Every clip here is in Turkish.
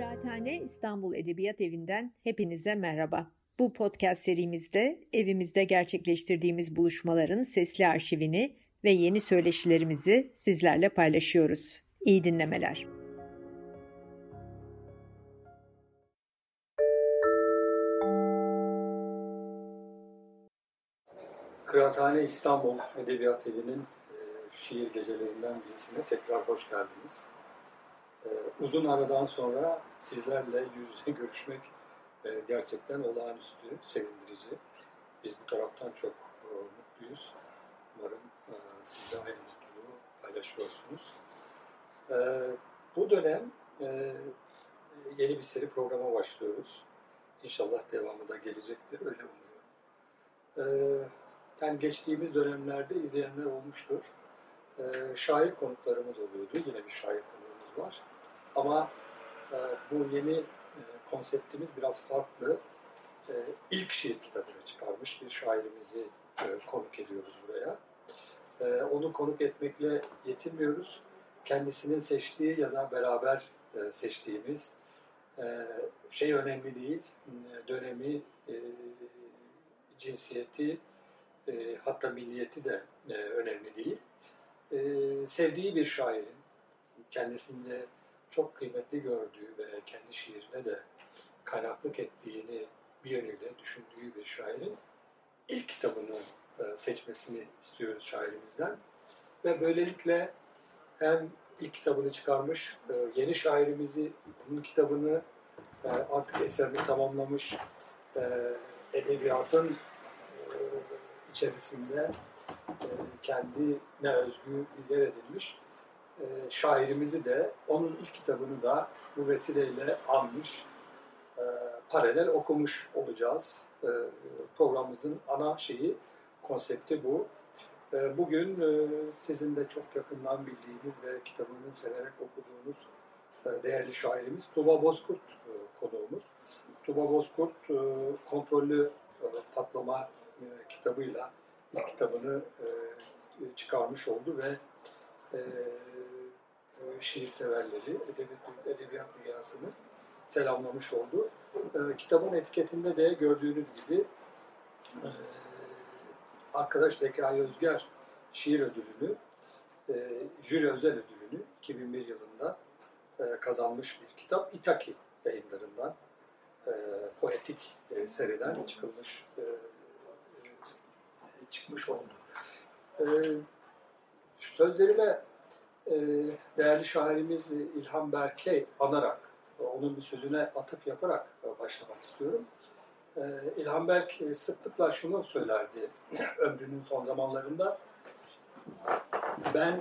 Kıraathane İstanbul Edebiyat Evi'nden hepinize merhaba. Bu podcast serimizde evimizde gerçekleştirdiğimiz buluşmaların sesli arşivini ve yeni söyleşilerimizi sizlerle paylaşıyoruz. İyi dinlemeler. Kıraathane İstanbul Edebiyat Evi'nin e, şiir gecelerinden birisine tekrar hoş geldiniz. E, uzun aradan sonra sizlerle yüz yüze görüşmek e, gerçekten olağanüstü, sevindirici. Biz bu taraftan çok mutluyuz. Umarım siz de aynı mutluluğu paylaşıyorsunuz. Bu dönem yeni bir seri programa başlıyoruz. İnşallah devamı da gelecektir, öyle umuyorum. Yani geçtiğimiz dönemlerde izleyenler olmuştur. E, şair konuklarımız oluyordu. Yine bir şair konuğumuz var. Ama e, bu yeni e, konseptimiz biraz farklı. E, ilk şiir kitabını çıkarmış bir şairimizi e, konuk ediyoruz buraya. E, onu konuk etmekle yetinmiyoruz. Kendisinin seçtiği ya da beraber e, seçtiğimiz e, şey önemli değil. Dönemi, e, cinsiyeti, e, hatta milliyeti de e, önemli değil. E, sevdiği bir şairin, kendisinde çok kıymetli gördüğü ve kendi şiirine de kaynaklık ettiğini bir yönüyle düşündüğü bir şairin ilk kitabını e, seçmesini istiyoruz şairimizden. Ve böylelikle hem ilk kitabını çıkarmış, e, yeni şairimizi, onun kitabını e, artık eserini tamamlamış, edebiyatın içerisinde kendine özgü yer edilmiş e, şairimizi de onun ilk kitabını da bu vesileyle almış, e, paralel okumuş olacağız. E, programımızın ana şeyi, konsepti bu. Bugün sizin de çok yakından bildiğiniz ve kitabını severek okuduğunuz değerli şairimiz Tuba Bozkurt e, konuğumuz. Tuba Bozkurt kontrollü patlama kitabıyla ilk kitabını çıkarmış oldu ve şiir severleri, edebiyat, edebiyat dünyasını selamlamış oldu. E, kitabın etiketinde de gördüğünüz gibi e, arkadaş Zekai Özger şiir ödülünü, e, jüri özel ödülünü 2001 yılında e, kazanmış bir kitap. İtaki yayınlarından e, poetik e, seriden çıkılmış e, çıkmış oldu. Ee, sözlerime e, değerli şairimiz İlhan Berke anarak, onun bir sözüne atıf yaparak başlamak istiyorum. İlhan Berk sıklıkla şunu söylerdi ömrünün son zamanlarında. Ben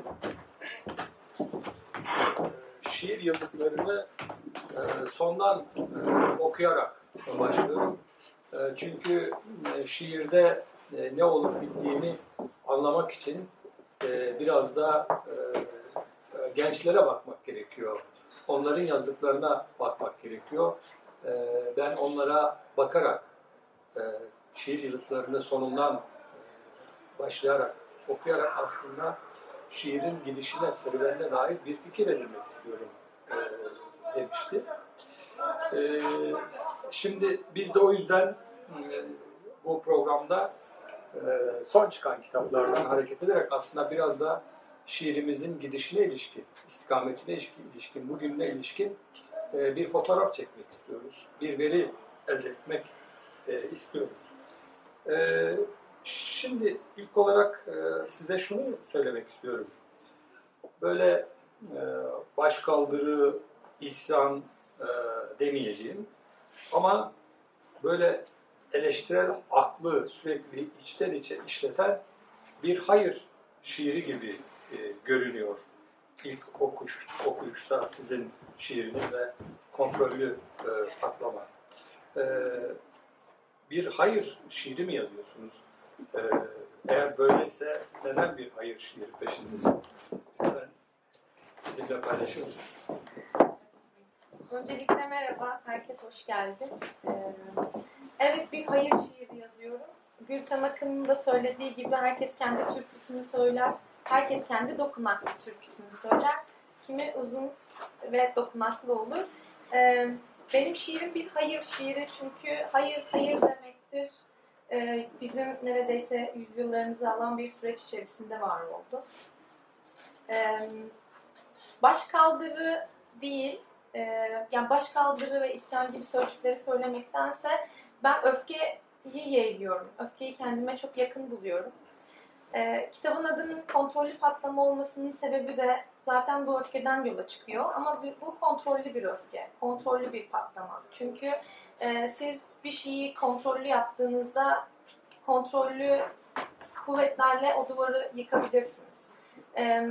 e, şiir yıllıklarını e, sondan okuyarak başlıyorum. Çünkü şiirde e, ne olup bittiğini anlamak için e, biraz da e, e, gençlere bakmak gerekiyor. Onların yazdıklarına bakmak gerekiyor. E, ben onlara bakarak e, şiir yıllıklarını sonundan e, başlayarak, okuyarak aslında şiirin gidişine, serüvenine dair bir fikir edinmek istiyorum e, demişti. E, şimdi biz de o yüzden e, bu programda ee, son çıkan kitaplardan hareket ederek aslında biraz da şiirimizin gidişine ilişkin, istikametine ilişkin, bugününe ilişkin e, bir fotoğraf çekmek istiyoruz. Bir veri elde etmek e, istiyoruz. E, şimdi ilk olarak size şunu söylemek istiyorum. Böyle başkaldırı, isyan demeyeceğim. Ama böyle eleştirel aklı sürekli içten içe işleten bir hayır şiiri gibi e, görünüyor. İlk okuş, okuyuşta sizin şiiriniz ve kontrollü e, patlama. E, bir hayır şiiri mi yazıyorsunuz? E, eğer böyleyse neden bir hayır şiiri peşindesiniz? Lütfen bizimle paylaşır mısınız? Öncelikle merhaba, herkes hoş geldi. Ee, Evet bir hayır şiiri yazıyorum. Gülten Akın'ın da söylediği gibi herkes kendi türküsünü söyler. Herkes kendi dokunaklı türküsünü söyler. Kimi uzun ve dokunaklı olur. Ee, benim şiirim bir hayır şiiri çünkü hayır hayır demektir. Ee, bizim neredeyse yüzyıllarımızı alan bir süreç içerisinde var oldu. Ee, başkaldırı değil, e, yani başkaldırı ve isyan gibi sözcükleri söylemektense ben öfkeyi yeğliyorum. Öfkeyi kendime çok yakın buluyorum. Ee, kitabın adının kontrollü patlama olmasının sebebi de zaten bu öfkeden yola çıkıyor. Ama bu kontrollü bir öfke, kontrollü bir patlama. Çünkü e, siz bir şeyi kontrollü yaptığınızda kontrollü kuvvetlerle o duvarı yıkabilirsiniz. E,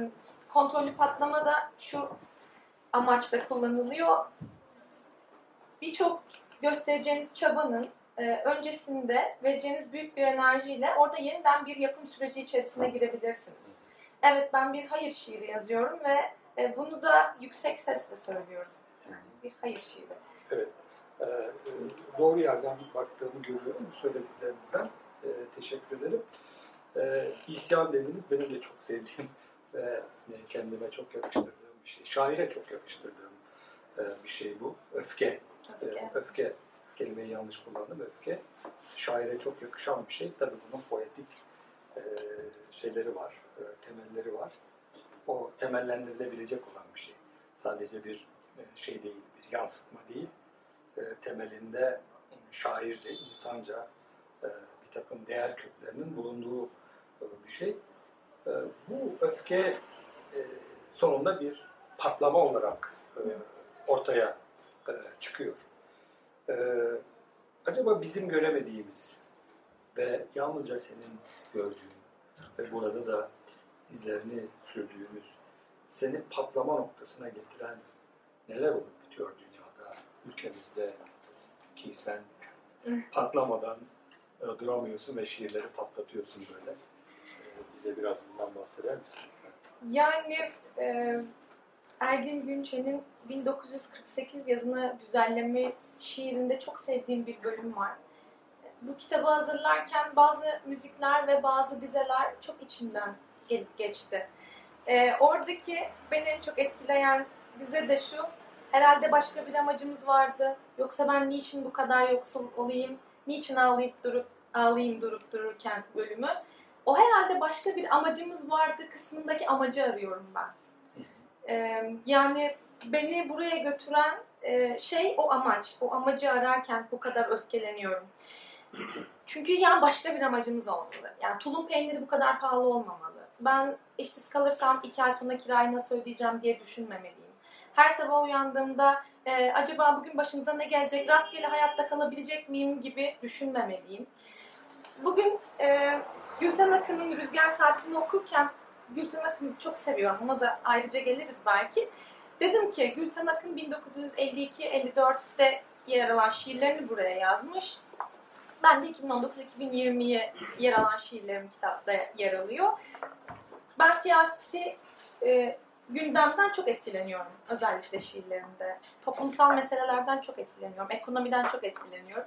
kontrollü patlama da şu amaçla kullanılıyor. Birçok göstereceğiniz çabanın e, öncesinde vereceğiniz büyük bir enerjiyle orada yeniden bir yapım süreci içerisine girebilirsiniz. Evet ben bir hayır şiiri yazıyorum ve e, bunu da yüksek sesle söylüyorum. bir hayır şiiri. Evet. E, doğru yerden baktığımı görüyorum söylediklerinizden. E, teşekkür ederim. E, isyan dediniz benim de çok sevdiğim ve kendime çok yakıştırdığım bir şey. Şaire çok yakıştırdığım e, bir şey bu. Öfke. Öfke. E, öfke. Kelimeyi yanlış kullandım. Öfke. Şaire çok yakışan bir şey. Tabii bunun poetik e, şeyleri var, e, temelleri var. O temellendirilebilecek olan bir şey. Sadece bir e, şey değil, bir yansıtma değil. E, temelinde şairce, insanca e, bir takım değer köklerinin bulunduğu e, bir şey. E, bu öfke e, sonunda bir patlama olarak e, ortaya e, çıkıyor. E, acaba bizim göremediğimiz ve yalnızca senin gördüğün ve burada da izlerini sürdüğümüz seni patlama noktasına getiren neler olup bitiyor dünyada, ülkemizde ki sen patlamadan e, duramıyorsun ve şiirleri patlatıyorsun böyle. E, bize biraz bundan bahseder misin? Yani e, Ergin Günçe'nin 1948 yazını düzenleme şiirinde çok sevdiğim bir bölüm var bu kitabı hazırlarken bazı müzikler ve bazı dizeler çok içimden gelip geçti. Ee, oradaki beni en çok etkileyen dize de şu. Herhalde başka bir amacımız vardı. Yoksa ben niçin bu kadar yoksul olayım? Niçin ağlayıp durup ağlayayım durup dururken bölümü. O herhalde başka bir amacımız vardı kısmındaki amacı arıyorum ben. Ee, yani beni buraya götüren e, şey o amaç. O amacı ararken bu kadar öfkeleniyorum. Çünkü yani başka bir amacımız olmalı. Yani tulum peyniri bu kadar pahalı olmamalı. Ben işsiz kalırsam iki ay sonra kirayı nasıl ödeyeceğim diye düşünmemeliyim. Her sabah uyandığımda e, acaba bugün başımıza ne gelecek, rastgele hayatta kalabilecek miyim gibi düşünmemeliyim. Bugün e, Gülten Akın'ın Rüzgar Saatini okurken Gülten Akın'ı çok seviyorum. Ona da ayrıca geliriz belki. Dedim ki Gülten Akın 1952-54'te yer alan şiirlerini buraya yazmış. Ben de 2019-2020'ye yer alan şiirlerim kitapta yer alıyor. Ben siyasi e, gündemden çok etkileniyorum. Özellikle şiirlerimde. Toplumsal meselelerden çok etkileniyorum. Ekonomiden çok etkileniyorum.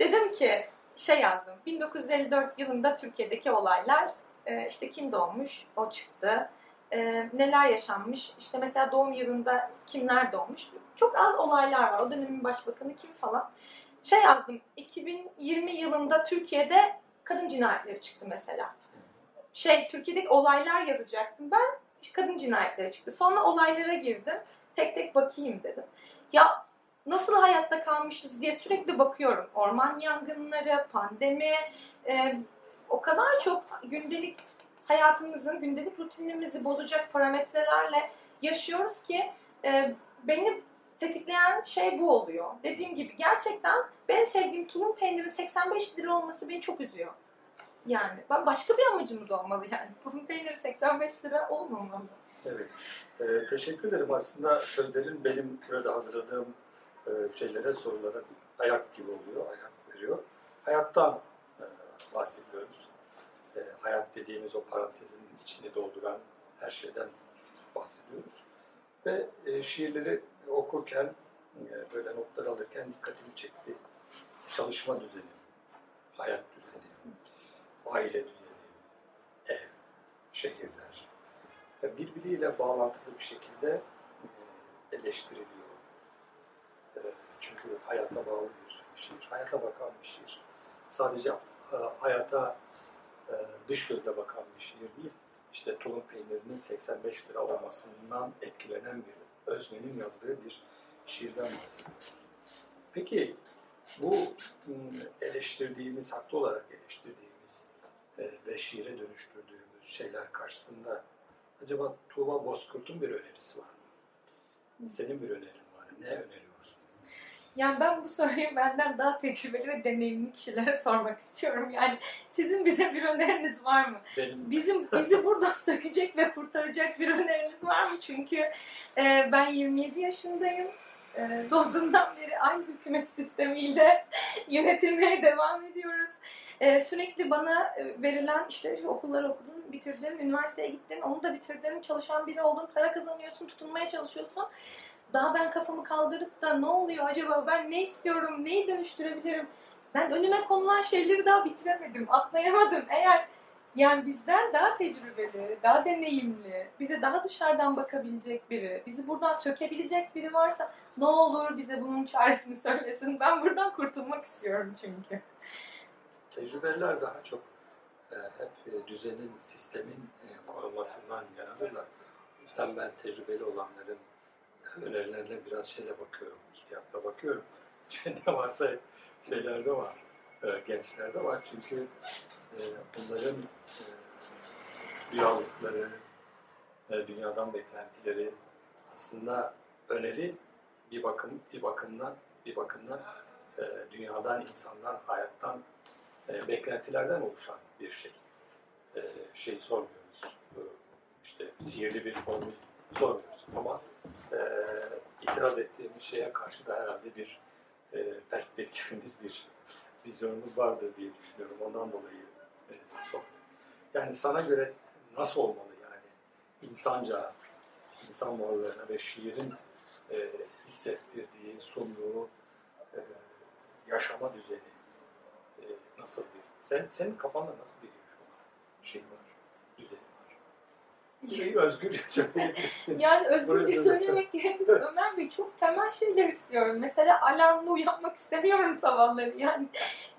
Dedim ki şey yazdım. 1954 yılında Türkiye'deki olaylar e, işte kim doğmuş o çıktı. E, neler yaşanmış. İşte mesela doğum yılında kimler doğmuş. Çok az olaylar var. O dönemin başbakanı kim falan şey yazdım. 2020 yılında Türkiye'de kadın cinayetleri çıktı mesela. Şey Türkiye'deki olaylar yazacaktım ben. Kadın cinayetleri çıktı. Sonra olaylara girdim. Tek tek bakayım dedim. Ya nasıl hayatta kalmışız diye sürekli bakıyorum. Orman yangınları, pandemi, e, o kadar çok gündelik hayatımızın, gündelik rutinimizi bozacak parametrelerle yaşıyoruz ki e, beni tetikleyen şey bu oluyor. Dediğim gibi gerçekten ben sevdiğim tulum peyniri 85 lira olması beni çok üzüyor. Yani başka bir amacımız olmalı yani. Tulum peyniri 85 lira olmamalı. Evet. Ee, teşekkür ederim. Aslında sözlerin benim burada hazırladığım e, şeylere, sorulara ayak gibi oluyor, ayak veriyor. Hayattan e, bahsediyoruz. E, hayat dediğimiz o parantezin içini dolduran her şeyden bahsediyoruz. Ve e, şiirleri okurken, e, böyle notlar alırken dikkatimi çekti. Çalışma düzeni, hayat düzeni, aile düzeni, ev, şehirler. Ve birbiriyle bağlantılı bir şekilde e, eleştiriliyor. çünkü hayata bağlı bir şiir, hayata bakan bir şiir. Sadece e, hayata e, dış gözle bakan bir şiir değil. İşte tulum peynirinin 85 lira olmasından etkilenen bir öznenin yazdığı bir şiirden bahsediyoruz. Peki bu eleştirdiğimiz, haklı olarak eleştirdiğimiz e, ve şiire dönüştürdüğümüz şeyler karşısında acaba Tuğba Bozkurt'un bir önerisi var mı? Senin bir önerin var mı? Ne öneriyorsun? Yani ben bu soruyu benden daha tecrübeli ve deneyimli kişilere sormak istiyorum. Yani sizin bize bir öneriniz var mı? Benim... Bizim bizi buradan sökecek ve kurtaracak bir öneriniz var mı? Çünkü e, ben 27 yaşındayım. E, doğduğumdan beri aynı hükümet sistemiyle yönetilmeye devam ediyoruz. E, sürekli bana e, verilen işte şu okulları okudun, bitirdin, üniversiteye gittin, onu da bitirdin, çalışan biri oldun, para kazanıyorsun, tutunmaya çalışıyorsun daha ben kafamı kaldırıp da ne oluyor acaba ben ne istiyorum, neyi dönüştürebilirim? Ben önüme konulan şeyleri daha bitiremedim, atlayamadım. Eğer yani bizden daha tecrübeli, daha deneyimli, bize daha dışarıdan bakabilecek biri, bizi buradan sökebilecek biri varsa ne olur bize bunun çaresini söylesin. Ben buradan kurtulmak istiyorum çünkü. Tecrübeliler daha çok e, hep e, düzenin, sistemin e, korunmasından yanadırlar. O yüzden ben tecrübeli olanların önerilerine biraz şeyle bakıyorum, ihtiyatla bakıyorum. ne varsa şeylerde var, e, gençlerde var. Çünkü e, bunların e, duyarlılıkları, dünyadan beklentileri aslında öneri bir bakım bir bakımdan bir bakımdan dünyadan, insandan, hayattan beklentilerden oluşan bir şey. Şey sormuyoruz. İşte sihirli bir formül sormuyoruz ama e, itiraz ettiğimiz şeye karşı da herhalde bir e, perspektifimiz, bir vizyonumuz vardır diye düşünüyorum. Ondan dolayı e, sor. Yani sana göre nasıl olmalı yani insanca, insan varlığına ve şiirin e, hissettirdiği, sunduğu e, yaşama düzeni e, nasıl bir? Sen, senin kafanda nasıl bir şey var, düzeni? Şey, özgürce söyleyebilirsin. Yani özgürce söylemek gerekirse Ömer Bey çok temel şeyler istiyorum. Mesela alarmla uyanmak istemiyorum sabahları. Yani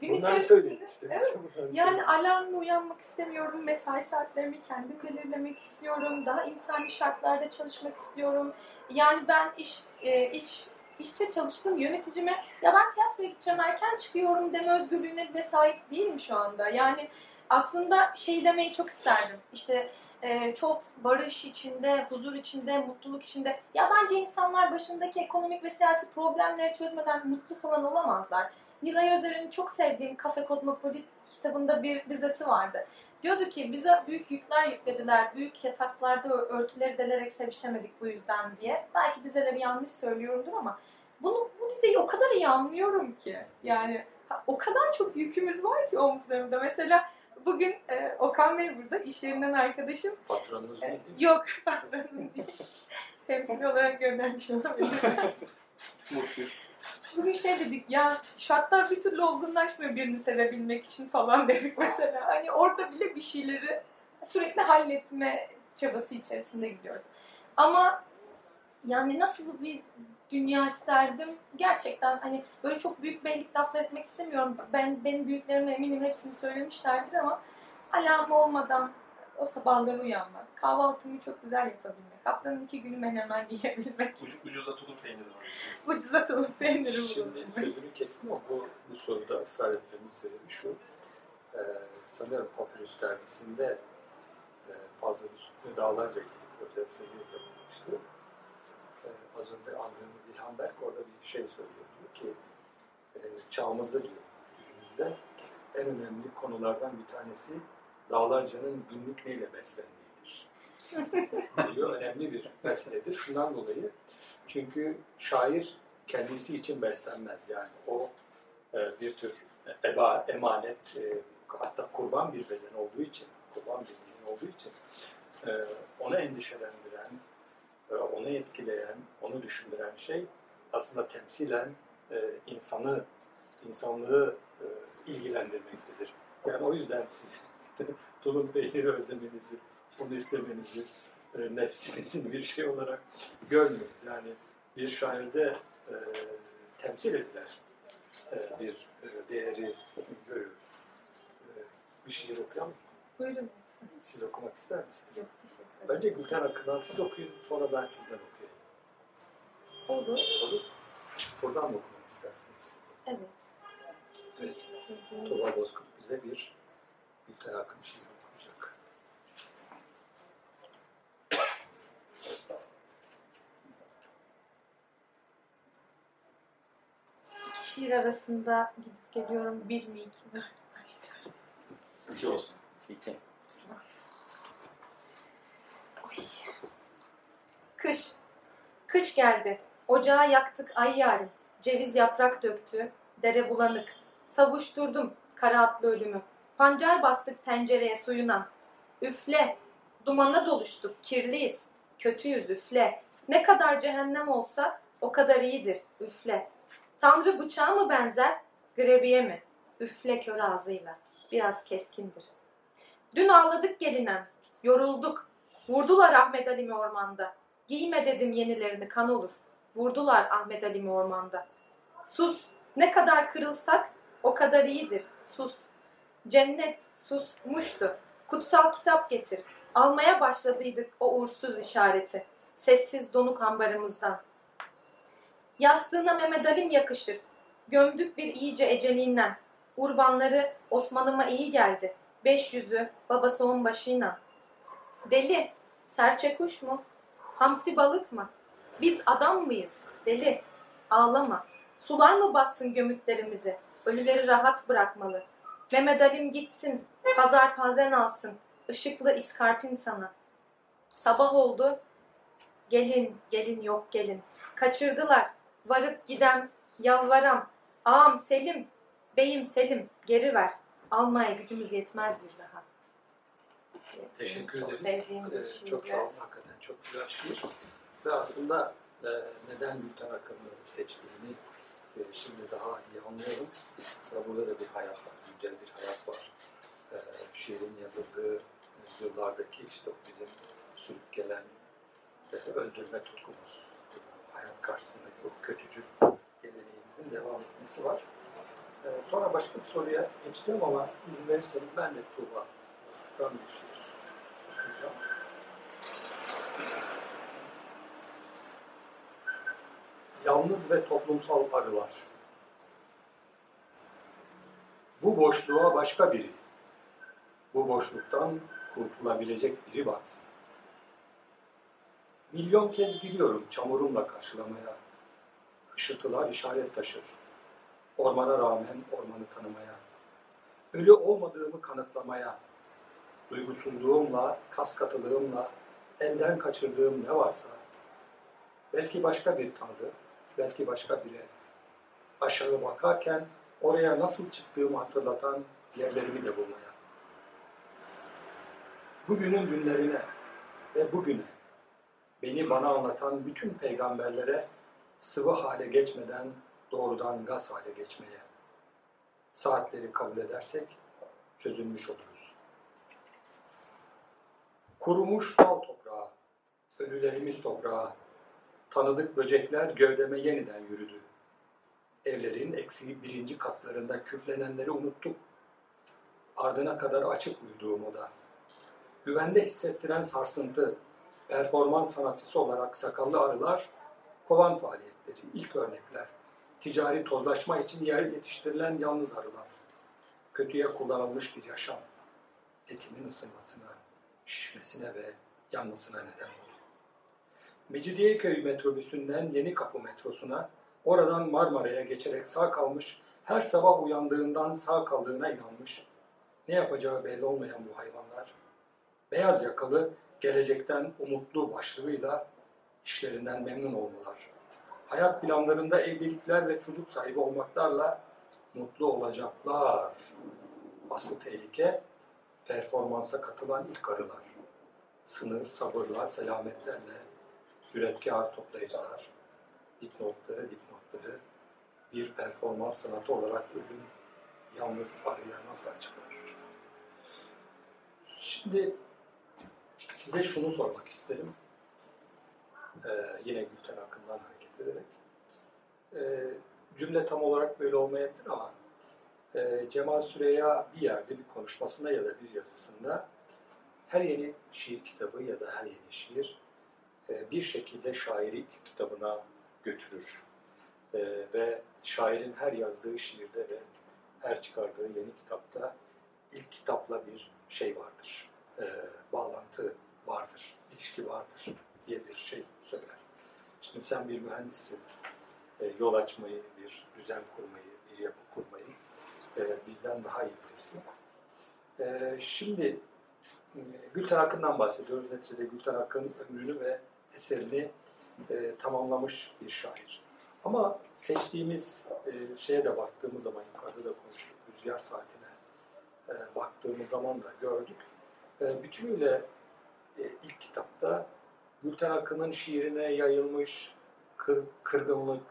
gün Bunlar içerisinde. Işte. Evet. Yani alarmla uyanmak istemiyorum. Mesai saatlerimi kendim belirlemek istiyorum. Daha insani şartlarda çalışmak istiyorum. Yani ben iş e, iş işte çalıştım yöneticime ya ben tiyatroya gideceğim erken çıkıyorum deme özgürlüğüne bile sahip değilim şu anda. Yani aslında şey demeyi çok isterdim. İşte e, çok barış içinde, huzur içinde, mutluluk içinde. Ya bence insanlar başındaki ekonomik ve siyasi problemleri çözmeden mutlu falan olamazlar. Nilay Özer'in çok sevdiğim Kafe Kozmopolit kitabında bir dizesi vardı. Diyordu ki bize büyük yükler yüklediler, büyük yataklarda örtüleri delerek sevişemedik bu yüzden diye. Belki dizeleri yanlış söylüyorumdur ama bunu bu dizeyi o kadar iyi anlıyorum ki. Yani o kadar çok yükümüz var ki omuzlarımda. Mesela Bugün e, Okan Bey burada, iş yerinden arkadaşım. Patronunuz değil mi? Yok, patronum değil. Temsil olarak göndermiş olabilir. Bugün şey dedik ya şartlar bir türlü olgunlaşmıyor birini sevebilmek için falan dedik mesela. Hani orada bile bir şeyleri sürekli halletme çabası içerisinde gidiyoruz. Ama yani nasıl bir dünya isterdim. Gerçekten hani böyle çok büyük bellik laflar etmek istemiyorum. Ben benim büyüklerime eminim hepsini söylemişlerdir ama alarm olmadan o sabahları uyanmak, kahvaltımı çok güzel yapabilmek, haftanın iki günü menemen yiyebilmek. Uc, ucuza tulum peyniri var. ucuza tulum peyniri Şimdi sözünü kestim ama bu, bu soruda ısrar etmemin sebebi şu. Ee, sanıyorum Papyrus dergisinde e, fazla bir dağlarca ilgili özel seri yapılmıştı az önce andığımız İlhan Berk orada bir şey söylüyor. Diyor ki e, çağımızda diyor günümüzde en önemli konulardan bir tanesi Dağlarca'nın günlük neyle beslendiğidir. diyor önemli bir meseledir. Şundan dolayı çünkü şair kendisi için beslenmez. Yani o e, bir tür eba, emanet e, hatta kurban bir beden olduğu için kurban bir zihin olduğu için e, onu endişelendiren onu etkileyen, onu düşündüren şey aslında temsilen e, insanı, insanlığı e, ilgilendirmektedir. Yani o yüzden siz tulum peyniri özlemenizi, onu istemenizi e, nefsinizin bir şey olarak görmüyoruz. Yani bir şairde e, temsil edilen e, bir e, değeri görüyoruz. E, bir şiir okuyalım mı? Buyurun. Siz okumak ister misiniz? Çok teşekkür ederim. Önce Gülten Akın'dan siz okuyun, sonra ben sizden okuyayım. Olur. Olur. Buradan mı okumak istersiniz? Evet. Evet. Tuğba Bozkurt bize bir Gülten Akın şiiri okuyacak. Şiir arasında gidip geliyorum. Bir mi iki mi? İki olsun. İki. Ay. Kış. Kış geldi. Ocağı yaktık ay yarim. Ceviz yaprak döktü. Dere bulanık. Savuşturdum kara atlı ölümü. Pancar bastık tencereye suyuna. Üfle. Dumana doluştuk. Kirliyiz. Kötüyüz üfle. Ne kadar cehennem olsa o kadar iyidir. Üfle. Tanrı bıçağı mı benzer? Grebiye mi? Üfle kör ağzıyla. Biraz keskindir. Dün ağladık gelinen. Yorulduk. Vurdular Ahmet Ali'mi ormanda. Giyme dedim yenilerini kan olur. Vurdular Ahmet Ali'mi ormanda. Sus. Ne kadar kırılsak o kadar iyidir. Sus. Cennet susmuştu. Kutsal kitap getir. Almaya başladıydık o uğursuz işareti. Sessiz donuk ambarımızdan. Yastığına Mehmet Ali'm yakışır. Gömdük bir iyice eceliğinden. Urbanları Osman'ıma iyi geldi. Beş yüzü babası on başıyla. Deli, serçe kuş mu? Hamsi balık mı? Biz adam mıyız? Deli, ağlama. Sular mı bassın gömütlerimizi? Ölüleri rahat bırakmalı. Mehmet Ali'm gitsin, pazar pazen alsın. Işıklı iskarpin sana. Sabah oldu, gelin, gelin yok gelin. Kaçırdılar, varıp gidem, yalvaram. Ağam Selim, beyim Selim, geri ver. Almaya gücümüz yetmez bir daha. Teşekkür Çok ederiz. Ee, şiir. çok sağ olun. Hakikaten çok güzel şiir. Ve aslında e, neden Gülten Akın'ı seçtiğini e, şimdi daha iyi anlıyorum. Aslında burada da bir hayat var, güncel bir hayat var. E, şiirin yazıldığı e, yıllardaki işte bizim sürüp gelen e, öldürme tutkumuz, hayat karşısındaki o kötücül geleneğimizin devam etmesi var. E, sonra başka bir soruya geçeceğim ama izin verirseniz ben de Tuğba Bozkurt'tan bir şiir Yalnız ve toplumsal arılar. Bu boşluğa başka biri, bu boşluktan kurtulabilecek biri baksın. Milyon kez gidiyorum çamurumla karşılamaya. Hışırtılar işaret taşır. Ormana rağmen ormanı tanımaya. Ölü olmadığımı kanıtlamaya. Duygusuzluğumla, kas katılığımla elden kaçırdığım ne varsa, belki başka bir tanrı, belki başka biri. Aşağı bakarken oraya nasıl çıktığımı hatırlatan yerlerimi de bulmaya. Bugünün günlerine ve bugüne beni bana anlatan bütün peygamberlere sıvı hale geçmeden doğrudan gaz hale geçmeye. Saatleri kabul edersek çözülmüş oluruz. Kurumuş dal toprağı, ölülerimiz toprağa, tanıdık böcekler gövdeme yeniden yürüdü. Evlerin eksi birinci katlarında küflenenleri unuttuk. Ardına kadar açık uyuduğum oda. Güvende hissettiren sarsıntı, performans sanatçısı olarak sakallı arılar, kovan faaliyetleri, ilk örnekler, ticari tozlaşma için yer yetiştirilen yalnız arılar, kötüye kullanılmış bir yaşam, etimin ısınmasına, şişmesine ve yanmasına neden oldu. Mecidiyeköy metrobüsünden Yeni Kapı metrosuna, oradan Marmara'ya geçerek sağ kalmış, her sabah uyandığından sağ kaldığına inanmış, ne yapacağı belli olmayan bu hayvanlar, beyaz yakalı, gelecekten umutlu başlığıyla işlerinden memnun olmalar. Hayat planlarında evlilikler ve çocuk sahibi olmaklarla mutlu olacaklar. Asıl tehlike performansa katılan ilk arılar. Sınır, sabırlar, selametlerle cüretkar toplayıcılar, dipnotları, dipnotları bir performans sanatı olarak ölüm yalnız arıya nasıl açıklar? Şimdi size şunu sormak isterim. Ee, yine Gülten Akın'dan hareket ederek. Ee, cümle tam olarak böyle olmayabilir ama e, Cemal Süreya bir yerde bir konuşmasında ya da bir yazısında her yeni şiir kitabı ya da her yeni şiir bir şekilde şairi ilk kitabına götürür. E, ve şairin her yazdığı şiirde ve her çıkardığı yeni kitapta ilk kitapla bir şey vardır. E, bağlantı vardır, ilişki vardır diye bir şey söyler. Şimdi sen bir mühendissin. E, yol açmayı, bir düzen kurmayı, bir yapı kurmayı e, bizden daha iyi bilirsin. E, şimdi e, Gülten Akın'dan bahsediyoruz. Neticede Gülten Akın ömrünü ve eserini e, tamamlamış bir şair. Ama seçtiğimiz e, şeye de baktığımız zaman, yukarıda da konuştuk, Rüzgar Saati'ne e, baktığımız zaman da gördük. E, bütünüyle e, ilk kitapta Gülten Akın'ın şiirine yayılmış kır, kırgınlık,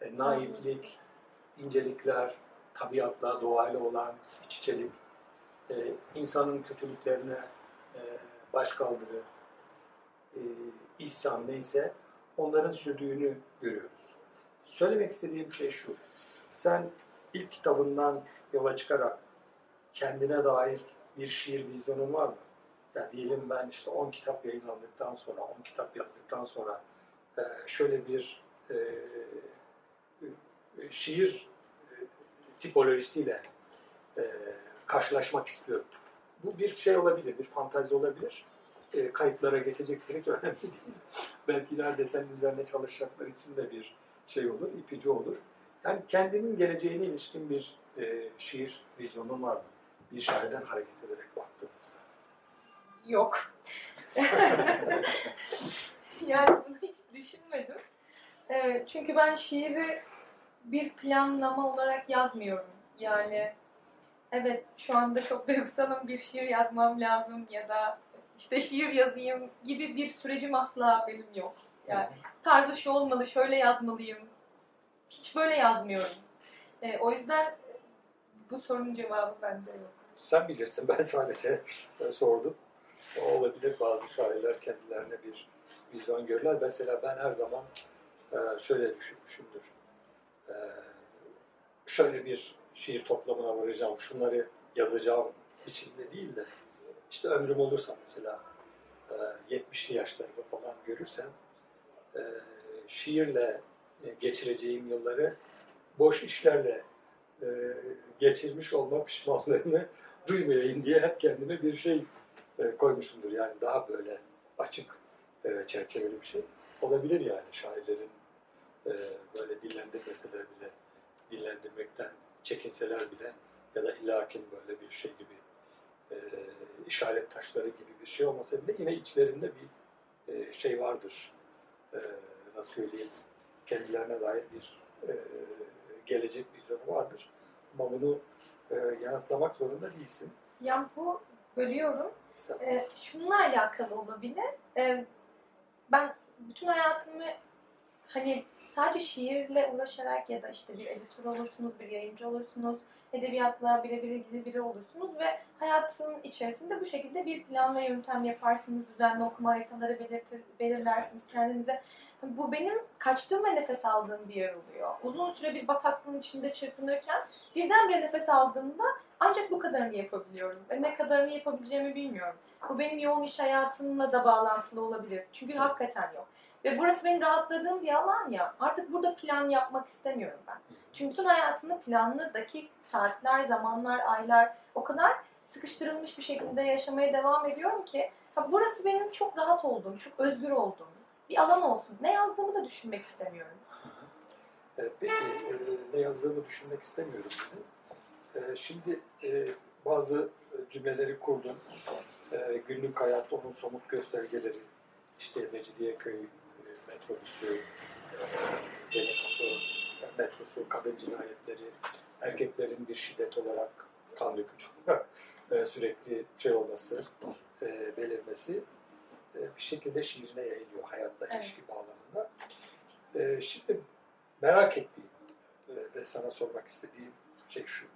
e, naiflik, incelikler, tabiatla, doğayla olan iç içelik, e, insanın kötülüklerine e, başkaldırı, e, ihsan neyse onların sürdüğünü görüyoruz. Söylemek istediğim şey şu, sen ilk kitabından yola çıkarak kendine dair bir şiir vizyonun var mı? Ya diyelim ben işte 10 kitap yayınlandıktan sonra, 10 kitap yazdıktan sonra e, şöyle bir e, şiir e, tipolojisiyle e, karşılaşmak istiyorum. Bu bir şey olabilir, bir fantazi olabilir. E, kayıtlara geçecektir, hiç önemli değil. Belki ileride senin üzerine çalışacaklar için de bir şey olur, ipucu olur. Yani kendinin geleceğine ilişkin bir e, şiir vizyonun var mı? Bir şairden hareket ederek baktığımızda. Yok. yani bunu hiç düşünmedim. E, çünkü ben şiiri bir planlama olarak yazmıyorum. Yani evet şu anda çok duygusalım bir şiir yazmam lazım ya da işte şiir yazayım gibi bir sürecim asla benim yok. Yani tarzı şu olmalı, şöyle yazmalıyım. Hiç böyle yazmıyorum. E, o yüzden bu sorunun cevabı bende yok. Sen bilirsin, ben sadece ben sordum. O olabilir bazı şairler kendilerine bir vizyon görürler. Mesela ben her zaman e, şöyle düşünmüşümdür. E, şöyle bir şiir toplamına varacağım, şunları yazacağım biçimde değil de işte ömrüm olursa mesela 70'li yaşlarımı falan görürsem şiirle geçireceğim yılları boş işlerle geçirmiş olma pişmanlığını duymayayım diye hep kendime bir şey koymuşumdur. Yani daha böyle açık çerçeveli bir şey olabilir yani şairlerin böyle dillendirmeseler bile dillendirmekten çekinseler bile ya da illakin böyle bir şey gibi e, işaret taşları gibi bir şey olmasa bile yine içlerinde bir e, şey vardır. E, nasıl söyleyeyim? Kendilerine dair bir e, gelecek vizyonu vardır. Ama bunu e, yanıtlamak zorunda değilsin. Yani bu bölüyorum. E, şununla alakalı olabilir. E, ben bütün hayatımı hani sadece şiirle uğraşarak ya da işte bir editör olursunuz, bir yayıncı olursunuz, edebiyatla birebir ilgili biri olursunuz ve hayatın içerisinde bu şekilde bir plan ve yöntem yaparsınız, düzenli okuma haritaları belirtir, belirlersiniz kendinize. Bu benim kaçtığım ve nefes aldığım bir yer oluyor. Uzun süre bir bataklığın içinde çırpınırken birdenbire nefes aldığımda ancak bu kadarını yapabiliyorum. Ve ne kadarını yapabileceğimi bilmiyorum. Bu benim yoğun iş hayatımla da bağlantılı olabilir. Çünkü hakikaten yok. Ve burası benim rahatladığım bir alan ya. Artık burada plan yapmak istemiyorum ben. Çünkü bütün hayatımda planlı dakik, saatler, zamanlar, aylar o kadar sıkıştırılmış bir şekilde yaşamaya devam ediyorum ki ha, burası benim çok rahat olduğum, çok özgür olduğum bir alan olsun. Ne yazdığımı da düşünmek istemiyorum. Peki e, ne yazdığımı düşünmek istemiyorum. E, şimdi e, bazı cümleleri kurdum. Günlük hayat, onun somut göstergeleri, işte Mecidiyeköy metrobüsü, Yeni Kapı metrosu, kadın cinayetleri, erkeklerin bir şiddet olarak kan dökücü olarak sürekli şey olması, belirmesi bir şekilde şiirine yayılıyor hayatla evet. ilişki bağlamında. Şimdi merak ettiğim ve sana sormak istediğim şey şu.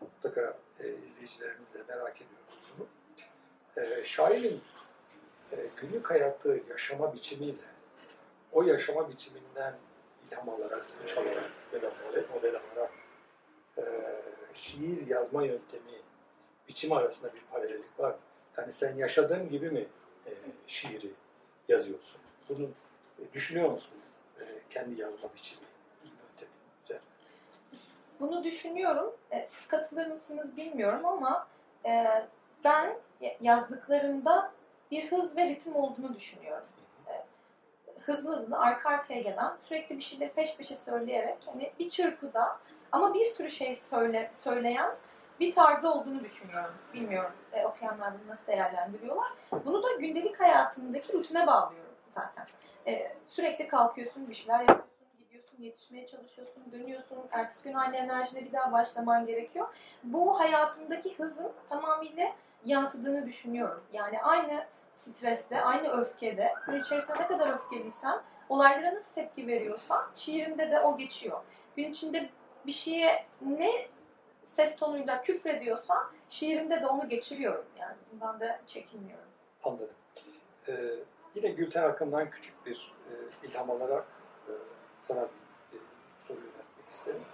Mutlaka izleyicilerimiz de merak ediyor bunu. Şairin günlük hayatı yaşama biçimiyle o yaşama biçiminden ilham alarak, güç alarak model alarak e, şiir yazma yöntemi, biçim arasında bir paralellik var. Yani sen yaşadığın gibi mi e, şiiri yazıyorsun? Bunu e, düşünüyor musun? E, kendi yazma biçimi, yöntemi üzerine. Bunu düşünüyorum. E, siz katılır mısınız bilmiyorum ama e, ben yazdıklarımda bir hız ve ritim olduğunu düşünüyorum. Hızlı hızlı arka arkaya gelen, sürekli bir şeyleri peş peşe söyleyerek hani bir çırpıda ama bir sürü şey söyle, söyleyen bir tarzı olduğunu düşünüyorum. Bilmiyorum e, okuyanlar bunu nasıl değerlendiriyorlar. Bunu da gündelik hayatımdaki rutine bağlıyorum zaten. E, sürekli kalkıyorsun, bir şeyler yapıyorsun, gidiyorsun, yetişmeye çalışıyorsun, dönüyorsun. Ertesi gün aynı enerjide bir daha başlaman gerekiyor. Bu hayatımdaki hızın tamamıyla yansıdığını düşünüyorum. Yani aynı streste, aynı öfkede, gün içerisinde ne kadar öfkeliysem, olaylara nasıl tepki veriyorsam, şiirimde de o geçiyor. Gün içinde bir şeye ne ses tonuyla küfrediyorsam, şiirimde de onu geçiriyorum. Yani bundan da çekinmiyorum. Anladım. Ee, yine Gülten Akın'dan küçük bir e, ilham alarak e, sana bir, bir soru yöneltmek isterim.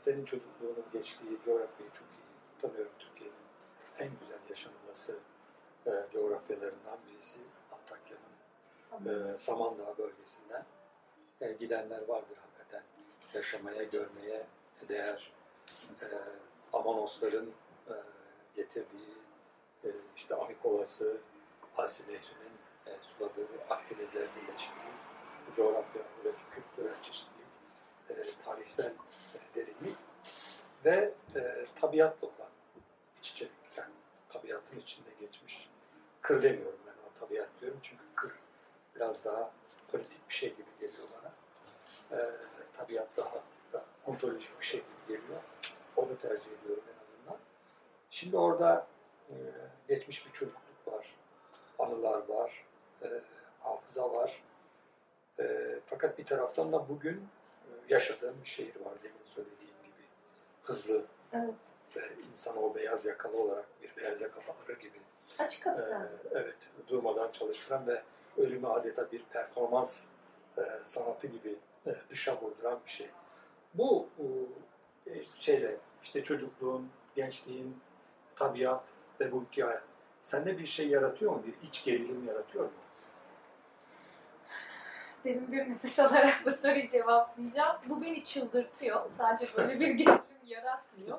Senin çocukluğunun geçtiği coğrafyayı çok iyi tanıyorum. Türkiye'nin en güzel yaşanılması e, coğrafyalarından birisi Antakya'nın e, Samandağ bölgesinden. E, gidenler vardır hakikaten yaşamaya, görmeye değer. E, Amanosların e, getirdiği e, işte Amikovası, Asi Nehri'nin e, suladığı, Akdeniz'le birleştiği bu coğrafya, buradaki kültürel çeşitlilik, e, tarihsel e, derinlik ve e, tabiatla olan iç içelik. Yani tabiatın içinde geçmiş. Kır demiyorum ben o tabiat diyorum çünkü kır biraz daha politik bir şey gibi geliyor bana. E, tabiat daha, daha ontolojik bir şey gibi geliyor. Onu tercih ediyorum en azından. Şimdi orada e, geçmiş bir çocukluk var, anılar var, e, hafıza var. E, fakat bir taraftan da bugün e, yaşadığım bir şehir var demin söylediğim gibi. Hızlı Evet. ve insanı o beyaz yakalı olarak bir beyaz yakalı arı gibi Açık e, hapishane. evet durmadan çalıştıran ve ölümü adeta bir performans e, sanatı gibi e, dışa vurduran bir şey. Bu e, şeyle işte çocukluğun, gençliğin, tabiat ve bu hikaye sende bir şey yaratıyor mu? Bir iç gerilim yaratıyor mu? Derin bir nefes alarak bu soruyu cevaplayacağım. Bu beni çıldırtıyor. Sadece böyle bir gerilim yaratmıyor.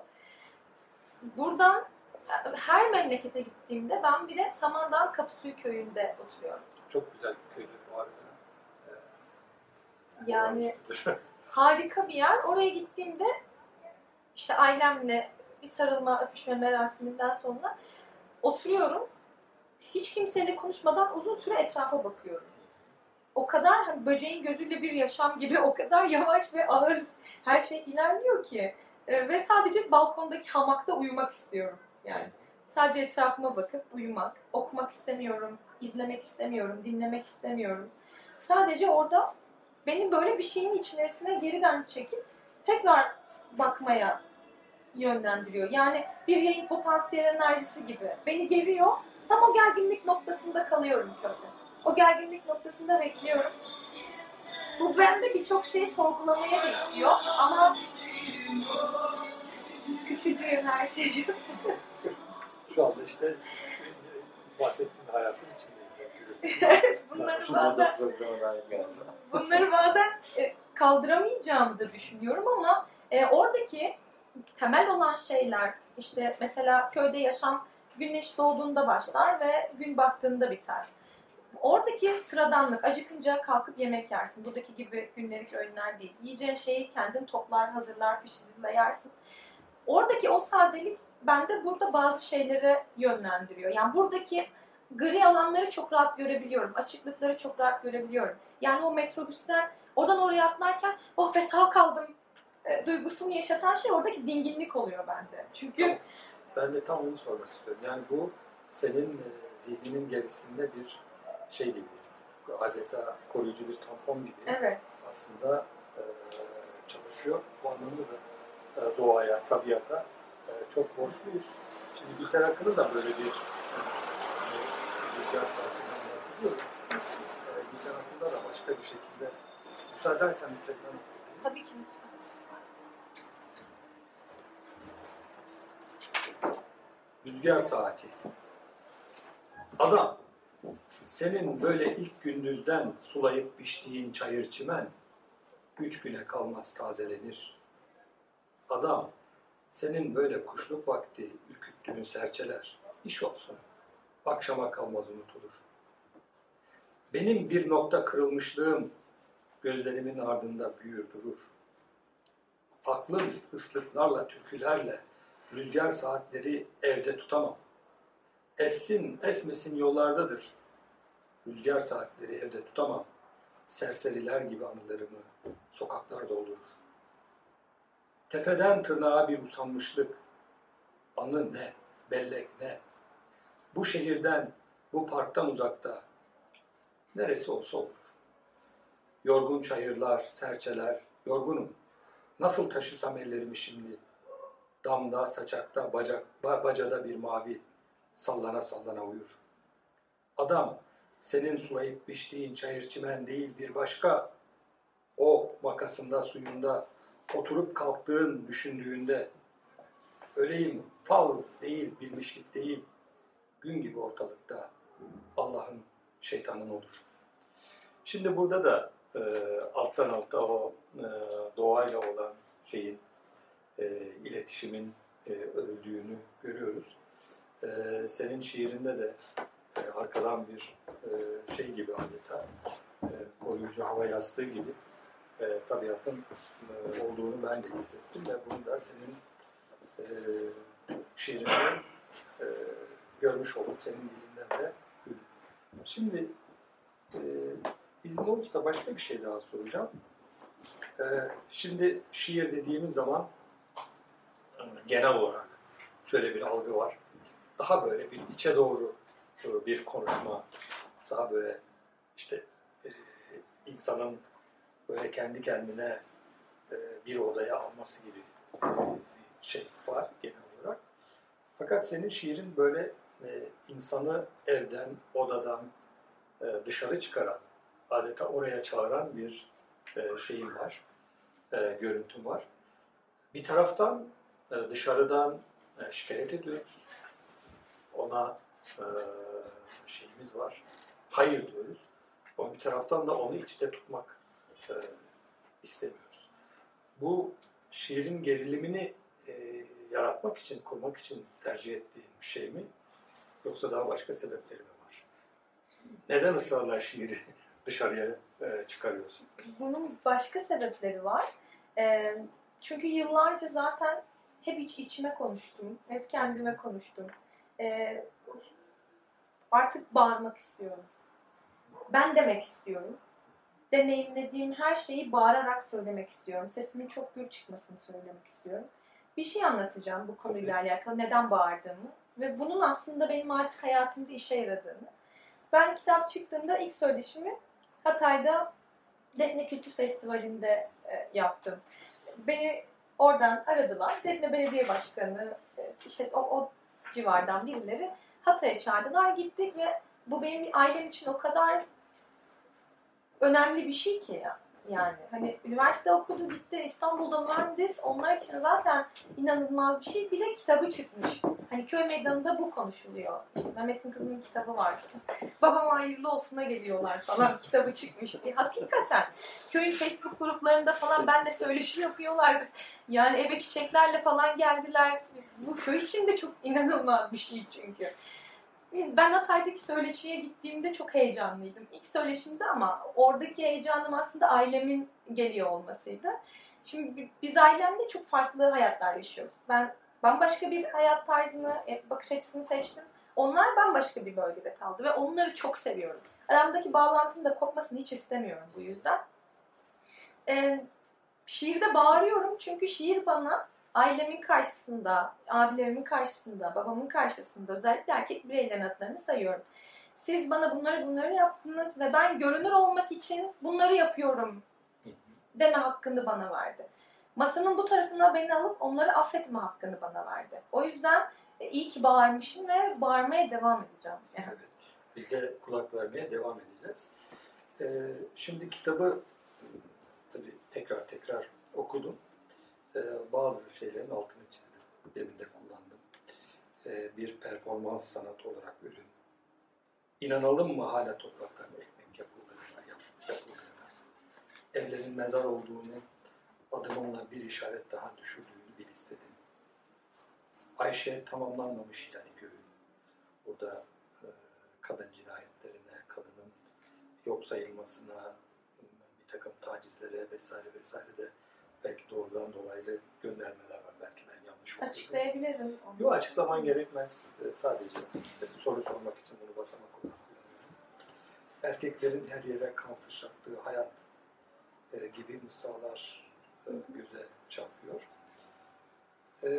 Buradan her memlekete gittiğimde ben bir de Samandağ Kapısuyu köyünde oturuyorum. Çok güzel bir köydür bu arada. E, Yani harika bir yer. Oraya gittiğimde işte ailemle bir sarılma, öpüşme merasiminden sonra oturuyorum. Hiç kimseyle konuşmadan uzun süre etrafa bakıyorum. O kadar hani böceğin gözüyle bir yaşam gibi o kadar yavaş ve ağır her şey ilerliyor ki. Ee, ve sadece balkondaki hamakta uyumak istiyorum. Yani sadece etrafıma bakıp uyumak, okumak istemiyorum, izlemek istemiyorum, dinlemek istemiyorum. Sadece orada beni böyle bir şeyin içerisine geriden çekip tekrar bakmaya yönlendiriyor. Yani bir yayın potansiyel enerjisi gibi. Beni geriyor. Tam o gerginlik noktasında kalıyorum köyde. O gerginlik noktasında bekliyorum. Bu bende birçok şeyi sorgulamaya da itiyor ama küçücüğüm her şeyi. Şu anda işte bahsettiğin hayatın içindeyim. bunları bazen bunları bazen e, kaldıramayacağımı da düşünüyorum ama e, oradaki temel olan şeyler işte mesela köyde yaşam güneş doğduğunda başlar ve gün battığında biter. Oradaki sıradanlık, acıkınca kalkıp yemek yersin. Buradaki gibi günlük öğünler değil. Yiyeceğin şeyi kendin toplar, hazırlar, pişirir ve yersin. Oradaki o sadelik bende burada bazı şeylere yönlendiriyor. Yani buradaki gri alanları çok rahat görebiliyorum. Açıklıkları çok rahat görebiliyorum. Yani o metrobüsten oradan oraya atlarken oh be sağ kaldım e, duygusunu yaşatan şey oradaki dinginlik oluyor bende. Çünkü Tamam. Ben de tam onu sormak istiyorum. Yani bu senin e, zihninin gerisinde bir şey gibi, adeta koruyucu bir tampon gibi evet aslında e, çalışıyor. Bu anlamda da doğaya, tabiata e, çok borçluyuz. Şimdi Gülten Akın'ın da böyle bir e, hissiyat tarzından bahsediyoruz. E, Gülten Akın'da da başka bir şekilde müsaade edersen bir tek ben- Tabii ki. Rüzgar saati. Adam, senin böyle ilk gündüzden sulayıp biçtiğin çayır çimen, üç güne kalmaz tazelenir. Adam, senin böyle kuşluk vakti ürküttüğün serçeler, iş olsun, akşama kalmaz unutulur. Benim bir nokta kırılmışlığım, gözlerimin ardında büyür durur. Aklım ıslıklarla, türkülerle, rüzgar saatleri evde tutamam. Essin, esmesin yollardadır. Rüzgar saatleri evde tutamam. Serseriler gibi anılarımı sokaklar doldurur. Tepeden tırnağa bir usanmışlık. Anı ne, bellek ne. Bu şehirden, bu parktan uzakta neresi olsa olur. Yorgun çayırlar, serçeler, yorgunum. Nasıl taşısam ellerimi şimdi? Damda, saçakta, bacak, ba- bacada bir mavi sallana sallana uyur. Adam, senin sulayıp biçtiğin çayır çimen değil bir başka. O makasında, suyunda, oturup kalktığın, düşündüğünde, öleyim, fal değil, bilmişlik değil, gün gibi ortalıkta Allah'ın, şeytanın olur. Şimdi burada da e, alttan alta o e, doğayla olan şeyin, e, iletişimin e, örüldüğünü görüyoruz. E, senin şiirinde de e, arkadan bir e, şey gibi adeta, e, koruyucu hava yastığı gibi e, tabiatın e, olduğunu ben de hissettim ve bunu da senin e, şiirinde e, görmüş oldum, senin dilinden de. Şimdi e, izin olursa başka bir şey daha soracağım. E, şimdi şiir dediğimiz zaman e, genel olarak şöyle bir algı var. Daha böyle bir içe doğru e, bir konuşma, daha böyle işte e, insanın böyle kendi kendine e, bir odaya alması gibi bir şey var genel olarak. Fakat senin şiirin böyle e, insanı evden, odadan e, dışarı çıkaran, adeta oraya çağıran bir e, şeyin var, e, var. Bir taraftan dışarıdan şikayet ediyoruz. Ona e, şeyimiz var, hayır diyoruz. Ama bir taraftan da onu içte tutmak e, istemiyoruz. Bu şiirin gerilimini e, yaratmak için, kurmak için tercih ettiğin bir şey mi? Yoksa daha başka sebepleri mi var? Neden ısrarla şiiri dışarıya e, çıkarıyorsun? Bunun başka sebepleri var. Ee, çünkü yıllarca zaten hep iç içime konuştum. Hep kendime konuştum. Ee, artık bağırmak istiyorum. Ben demek istiyorum. Deneyimlediğim her şeyi bağırarak söylemek istiyorum. Sesimin çok gür çıkmasını söylemek istiyorum. Bir şey anlatacağım bu konuyla alakalı. Neden bağırdığımı. Ve bunun aslında benim artık hayatımda işe yaradığını. Ben kitap çıktığında ilk söyleşimi Hatay'da Defne Kültür Festivali'nde e, yaptım. Beni oradan aradılar. Defne Belediye Başkanı, e, işte o, o civardan birileri Hatay'a çağırdılar. Gittik ve bu benim ailem için o kadar önemli bir şey ki ya. Yani hani üniversite okudu gitti İstanbul'da mühendis onlar için zaten inanılmaz bir şey. Bir de kitabı çıkmış. Hani köy meydanında bu konuşuluyor. İşte Mehmet'in kızının kitabı var. Babama hayırlı olsuna geliyorlar falan kitabı çıkmış diye. Hakikaten köyün Facebook gruplarında falan benle söyleşi yapıyorlar. Yani eve çiçeklerle falan geldiler. Bu köy için de çok inanılmaz bir şey çünkü. Ben Hatay'daki söyleşiye gittiğimde çok heyecanlıydım. İlk söyleşimde ama oradaki heyecanım aslında ailemin geliyor olmasıydı. Şimdi bi- biz ailemde çok farklı hayatlar yaşıyoruz. Ben bambaşka bir hayat tarzını, e, bakış açısını seçtim. Onlar bambaşka bir bölgede kaldı ve onları çok seviyorum. Aramdaki bağlantının da kopmasını hiç istemiyorum bu yüzden. Ee, şiirde bağırıyorum çünkü şiir bana ailemin karşısında, abilerimin karşısında, babamın karşısında özellikle erkek bireylerin adlarını sayıyorum. Siz bana bunları bunları yaptınız ve ben görünür olmak için bunları yapıyorum deme hakkını bana verdi. Masanın bu tarafına beni alıp onları affetme hakkını bana verdi. O yüzden e, iyi ki bağırmışım ve bağırmaya devam edeceğim. Yani. Evet. Biz de kulak vermeye devam edeceğiz. Ee, şimdi kitabı tabii tekrar tekrar okudum. E, bazı şeylerin altını çizdim. Demin de kullandım. E, bir performans sanatı olarak ürün. İnanalım mı hala topraktan ekmek yapıldığına, yap- yapıldığına. Evlerin mezar olduğunu, adımımla bir işaret daha düşürdüğünü bil istedim. Ayşe tamamlanmamış yani göğün. Burada e, kadın cinayetlerine, kadının yok sayılmasına, bir takım tacizlere vesaire vesaire de belki doğrudan dolaylı göndermeler var. Belki ben yanlış okudum. Açıklayabilirim. onu. Yok açıklaman gerekmez. E, Sadece soru sormak için bunu basamak olarak. Erkeklerin her yere kan sıçrattığı hayat e, gibi mısralar e, göze çarpıyor. E,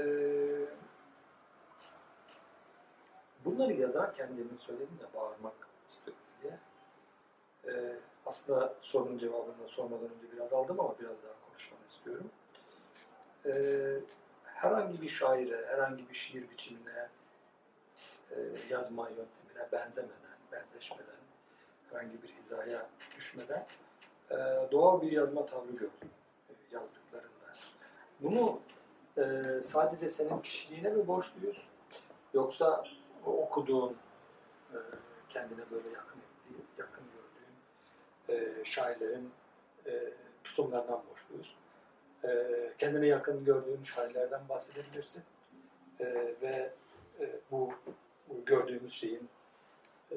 bunları yazarken demin söyledim ya bağırmak istiyorum diye. E, aslında sorunun cevabını sormadan önce biraz aldım ama biraz daha konuşmanı istiyorum. E, herhangi bir şaire, herhangi bir şiir biçimine, e, yazma yöntemine benzemeden, benzeşmeden, herhangi bir hizaya düşmeden e, doğal bir yazma tavrı gördüm e, yazdıklarında. Bunu e, sadece senin kişiliğine mi borçluyuz? Yoksa okuduğun, e, kendine böyle yakın yakın gördüğün e, şairlerin e, tutumlarından borçluyuz? E, kendine yakın gördüğün şairlerden bahsedebilirsin. E, ve e, bu, bu gördüğümüz şeyin e,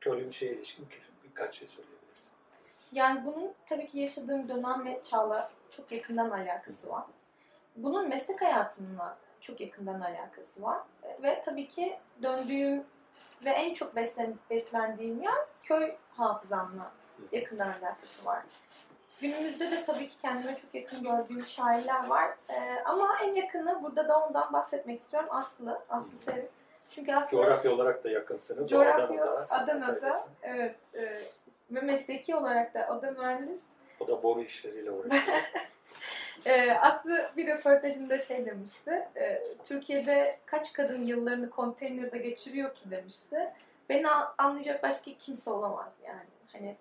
gördüğümüz şeye ilişkin bir- birkaç şey söyleyebilirsin. Yani bunun tabii ki yaşadığım dönem ve çağla çok yakından alakası var. Bunun meslek hayatımla çok yakından alakası var. E, Ve tabii ki döndüğüm ve en çok beslen, beslendiğim yer köy hafızamla yakından alakası var. Günümüzde de tabii ki kendime çok yakın gördüğüm şairler var. E, ama en yakını burada da ondan bahsetmek istiyorum. Aslı, Aslı Sevim. Çünkü Aslı Coğrafya olarak da yakınsınız. Coğrafya, Adana'da. Adana'da, evet. e, ve mesleki olarak da o da mühendis. O da boru işleriyle uğraşıyor. E, Aslı bir röportajında şey demişti. e, Türkiye'de kaç kadın yıllarını konteynerde geçiriyor ki demişti. Beni anlayacak başka kimse olamaz yani. Hani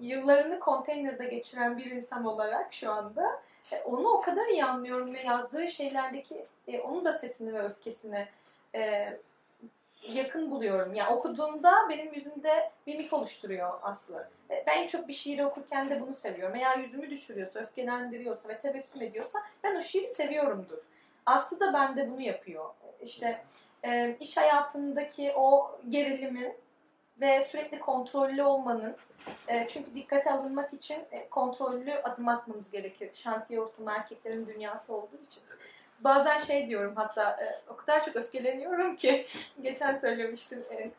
yıllarını konteynerde geçiren bir insan olarak şu anda e, onu o kadar iyi anlıyorum ve yazdığı şeylerdeki e, onun da sesini ve öfkesini e, yakın buluyorum. Yani okuduğumda benim yüzümde mimik oluşturuyor Aslı. E, Ben en çok bir şiiri okurken de bunu seviyorum. Eğer yüzümü düşürüyorsa, öfkelendiriyorsa ve tebessüm ediyorsa ben o şiiri seviyorumdur. Aslı da bende bunu yapıyor. İşte e, iş hayatındaki o gerilimin ve sürekli kontrollü olmanın e, çünkü dikkate alınmak için e, kontrollü adım atmanız gerekir. Şantiye ortamı erkeklerin dünyası olduğu için. Bazen şey diyorum hatta e, o kadar çok öfkeleniyorum ki geçen söylemiştim e,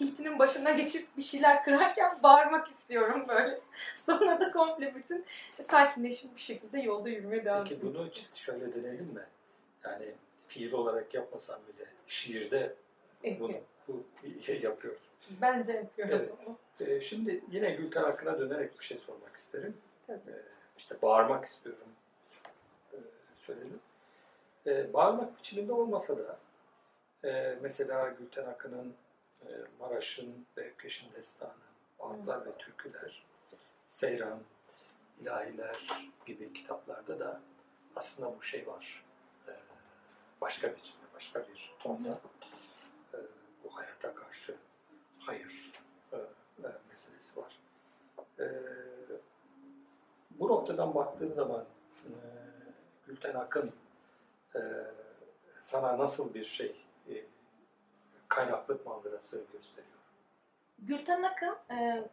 hiltinin başına geçip bir şeyler kırarken bağırmak istiyorum böyle. Sonra da komple bütün sakinleşip bir şekilde yolda yürümeye devam Peki ediyorum. bunu için şöyle deneyelim mi? Yani fiil olarak yapmasam bile şiirde bunu, bu şey yapıyoruz. Bence yapıyorum. Evet. Ee, şimdi yine Gülten hakkına dönerek bir şey sormak isterim. Tabii. Ee, işte bağırmak istiyorum. Ee, söyledim. Ee, bağırmak biçiminde olmasa da e, mesela Gülten Akın'ın e, Maraş'ın ve Ökkeş'in destanı, Ağıtlar ve Türküler, Seyran, İlahiler gibi kitaplarda da aslında bu şey var. Ee, başka biçimde, başka bir tonda e, bu hayata karşı hayır e, e, meselesi var. E, bu noktadan baktığın zaman e, Gülten Akın e, sana nasıl bir şey e, kaynaklık manzarası gösteriyor? Gülten Akın e,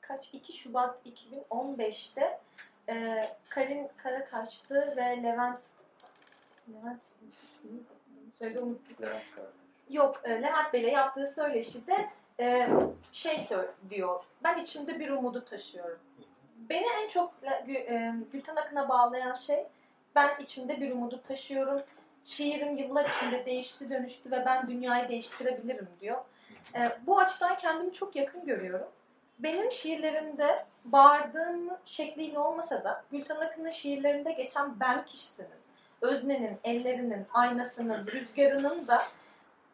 kaç 2 Şubat 2015'te e, Karin Karakaşlı ve Levent Levent söyle unuttum. Yok, e, Levent Bey'le yaptığı söyleşide e, şey diyor. Ben içimde bir umudu taşıyorum. Beni en çok e, Gülten Akın'a bağlayan şey ben içimde bir umudu taşıyorum. Şiirim yıllar içinde değişti, dönüştü ve ben dünyayı değiştirebilirim diyor. E, bu açıdan kendimi çok yakın görüyorum. Benim şiirlerimde bağırdığım şekliyle olmasa da Gülten Akın'ın şiirlerinde geçen ben kişisinin, öznenin, ellerinin, aynasının, rüzgarının da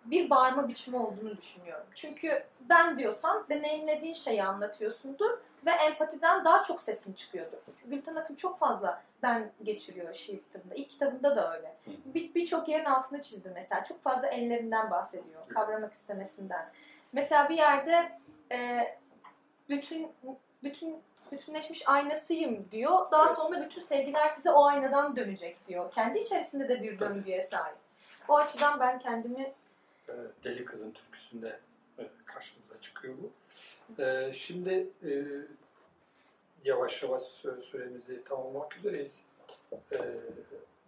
bir bağırma biçimi olduğunu düşünüyorum. Çünkü ben diyorsan deneyimlediğin şeyi anlatıyorsundur ve empatiden daha çok sesim çıkıyordu. Gülten Akın çok fazla ben geçiriyor şiir kitabında. İlk kitabında da öyle. Bir- Birçok yerin altını çizdi mesela. Çok fazla ellerinden bahsediyor. Kavramak istemesinden. Mesela bir yerde e, bütün bütün bütünleşmiş aynasıyım diyor. Daha sonra bütün sevgiler size o aynadan dönecek diyor. Kendi içerisinde de bir döngüye sahip. O açıdan ben kendimi Deli Kız'ın türküsünde e, karşımıza çıkıyor bu. E, Şimdi e, yavaş yavaş sü- süremizi tamamlamak üzereyiz. E,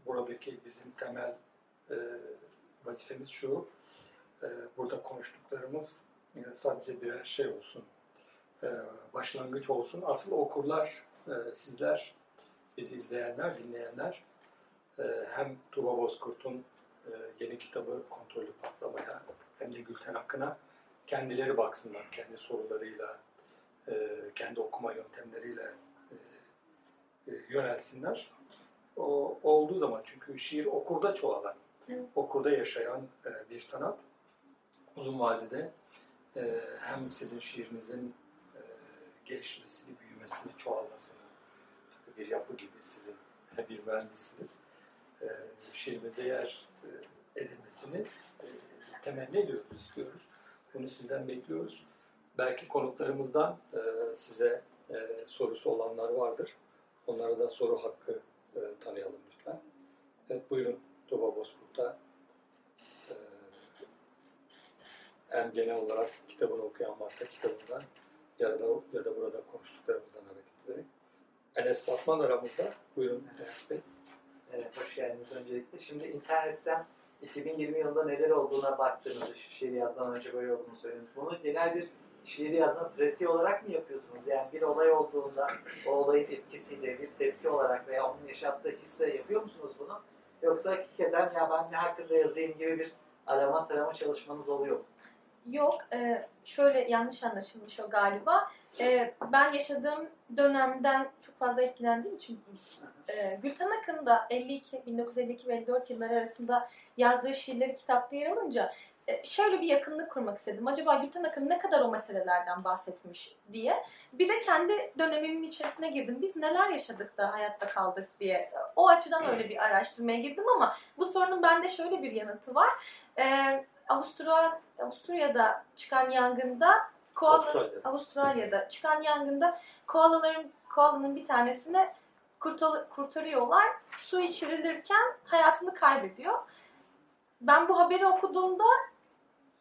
Buradaki bizim temel e, vazifemiz şu, e, burada konuştuklarımız e, sadece birer şey olsun, e, başlangıç olsun. Asıl okurlar, e, sizler, bizi izleyenler, dinleyenler e, hem Tuba Bozkurt'un e, yeni kitabı Kontrollü Patlamaya hem de Gülten Akın'a kendileri baksınlar, kendi sorularıyla, e, kendi okuma yöntemleriyle e, e, yönelsinler. O olduğu zaman çünkü şiir okurda çoğalan, okurda yaşayan e, bir sanat. Uzun vadede e, hem sizin şiirinizin e, gelişmesini, büyümesini, çoğalmasını bir yapı gibi sizin bir mühendissiniz. E, şiirimizde yer e, edilmesini e, temenni ediyoruz, istiyoruz. Bunu sizden bekliyoruz. Belki konuklarımızdan e, size e, sorusu olanlar vardır. Onlara da soru hakkı tanıyalım lütfen. Evet buyurun Tuba Bozkurt'ta e, hem genel olarak kitabını okuyan varsa kitabından ya da, ya da burada konuştuklarımızdan hareket ederek. Enes Batman aramızda. Buyurun Enes Bey. Evet, hoş geldiniz öncelikle. Şimdi internetten 2020 yılında neler olduğuna baktığınızda, şu şiir yazmadan önce böyle olduğunu söylediniz. Bunu genel bir şiir yazma pratiği olarak mı yapıyorsunuz? Yani bir olay olduğunda o olayın etkisiyle bir tepki olarak veya onun yaşattığı hisle yapıyor musunuz bunu? Yoksa hakikaten ya ben ne hakkında yazayım gibi bir arama tarama çalışmanız oluyor mu? Yok, şöyle yanlış anlaşılmış o galiba. E, ben yaşadığım dönemden çok fazla etkilendiğim için e, Gülten Akın da 52, 1952 ve 54 yılları arasında yazdığı şiirleri kitapta yer alınca e, şöyle bir yakınlık kurmak istedim. Acaba Gülten Akın ne kadar o meselelerden bahsetmiş diye. Bir de kendi dönemimin içerisine girdim. Biz neler yaşadık da hayatta kaldık diye. O açıdan öyle bir araştırmaya girdim ama bu sorunun bende şöyle bir yanıtı var. E, Avusturya, Avusturya'da çıkan yangında koala, Avustralya'da. Avustralya'da çıkan yangında koalaların koalanın bir tanesini kurtar, kurtarıyorlar. Su içirilirken hayatını kaybediyor. Ben bu haberi okuduğumda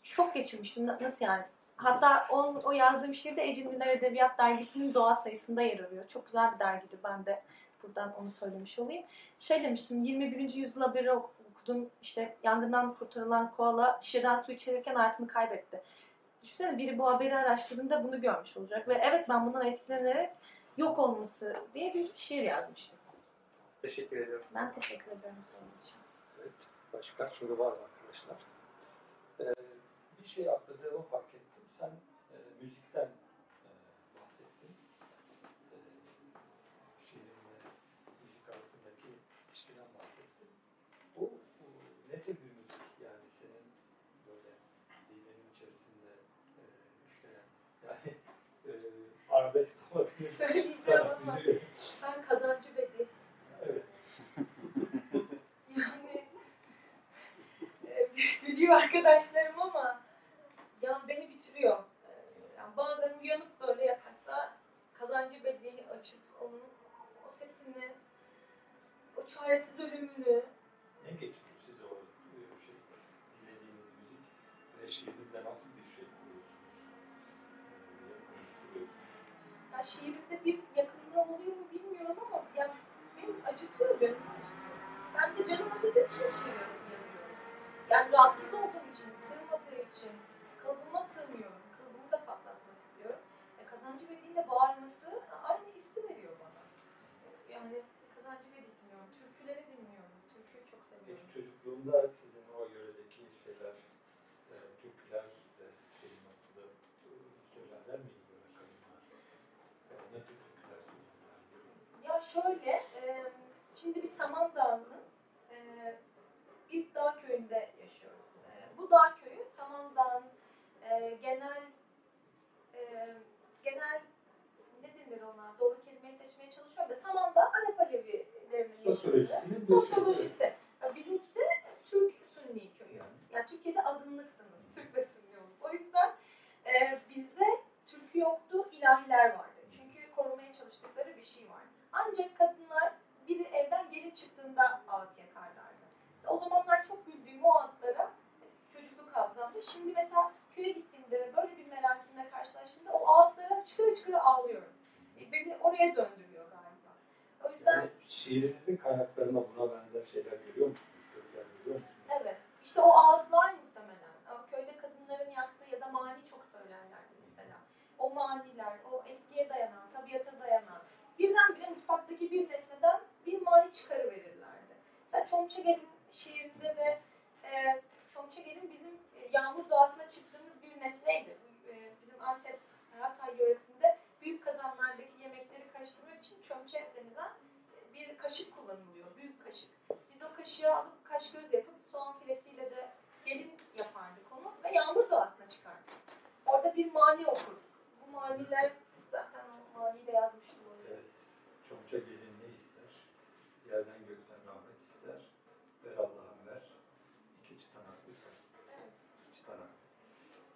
şok geçirmiştim. Na- Nasıl yani? Hatta on, o yazdığım şiir de Ecin Edebiyat Dergisi'nin doğa sayısında yer alıyor. Çok güzel bir dergidir. Ben de buradan onu söylemiş olayım. Şey demiştim, 21. yüzyıl haberi ok- okudum. İşte yangından kurtarılan koala şişeden su içirirken hayatını kaybetti. Düşünsene biri bu haberi araştırdığında bunu görmüş olacak. Ve evet ben bundan etkilenerek yok olması diye bir şiir yazmışım. Teşekkür ediyorum. Ben teşekkür ederim senin için. Evet. Başka soru var mı arkadaşlar? Ee, bir şey atladığımı fark ettim. Sen e, müzikten e, bahsettin. E, şiirinle müzik arasındaki ilişkiden bahsettin. Bu, bu ne tür bir müzik yani senin böyle zihnin içerisinde e, işleyen yani e, arabesk olabilir. Söyleyeceğim ama ben kazancı bedi. Evet. Yani e, biliyor arkadaşlarım ama ya beni bitiriyor. E, Yani bazen uyanıp böyle yatakta kazancı bediğini açıp onun o sesini, o çaresiz ölümünü Ne getiriyor size o e, şey, dinlediğiniz müzik ve şiirinizle nasıl bir şey kuruyorsunuz? E, kuruyorsunuz? Ya şiirinde bir yakınlığı oluyor mu bilmiyorum ama ya benim acıtıyor beni. Ben de canım acıdığı için şiir yazıyorum. Yani rahatsız olduğum için, sığmadığı için, kalıbıma sığmıyorum. Kalıbımı da patlatmak istiyorum. E, kazancı Bedi'nin bağırması aynı hissi veriyor bana. Yani kazancı Bedi dinliyorum, türküleri dinliyorum. Türküyü çok seviyorum. Peki çocukluğunda sizin o yöredeki şeyler, e, türküler, e, şey nasıl da e, söylerler miydi böyle kadınlar? E, ne tür türküler söylerler? Ya şöyle, e, şimdi biz Samandağ'ın e, bir dağ köyünde yaşıyoruz. E, bu dağ köyü Samandağ'ın e, genel e, genel ne denir ona? Doğru kelimeyi seçmeye çalışıyorum da Saman'da Arap Alevilerinin bir sosyolojisi. Ya Bizimki de Türk Sünni köyü. Yani Türkiye'de azınlıksınız. Türk ve Sünni olup. O yüzden e, bizde Türkü yoktu, ilahiler vardı. Çünkü korumaya çalıştıkları bir şey var. Ancak kadınlar biri evden gelin çıktığında ağıt yakarlardı. Mesela o zamanlar çok güldüğüm o ağıtlara çocukluk hafızamda. Şimdi mesela köye gittiğimde ve böyle bir merasimle karşılaştığımda o ağıtlara çıkara çıkara ağlıyorum. E, beni oraya döndürüyor galiba. O yüzden Yani şiirinizin kaynaklarına buna benzer şeyler görüyor musunuz? Kökler görüyor musunuz? Evet. İşte o ağıtlar muhtemelen. Ama köyde kadınların yaktığı ya da mani çok söylerlerdi mesela. O maniler, o eskiye dayanan, tabiata dayanan. Birdenbire mutfaktaki bir nesneden bir mani çıkarıverirlerdi. Mesela Çomçagel'in şiirinde de e, Çomçagel'in bizim yağmur doğasına çıktığımız bir nesneydi. E, bizim Antep, Hatay yöresinde büyük kazanlardaki yemekleri karıştırmak için çömçe denilen bir kaşık kullanılıyor. Büyük kaşık. Biz o kaşığı alıp kaş göz yapıp soğan filesiyle de gelin yapardık onu ve yağmur doğasına çıkardık. Orada bir mani okurduk. Bu maniler zaten o maniyi de yazmıştım oraya. Evet. Çokça gelin ne ister? Yerden gökten rahmet ister. Ver Allah'ım ver. İki çıtanaklı sen. Evet. Çıtanak.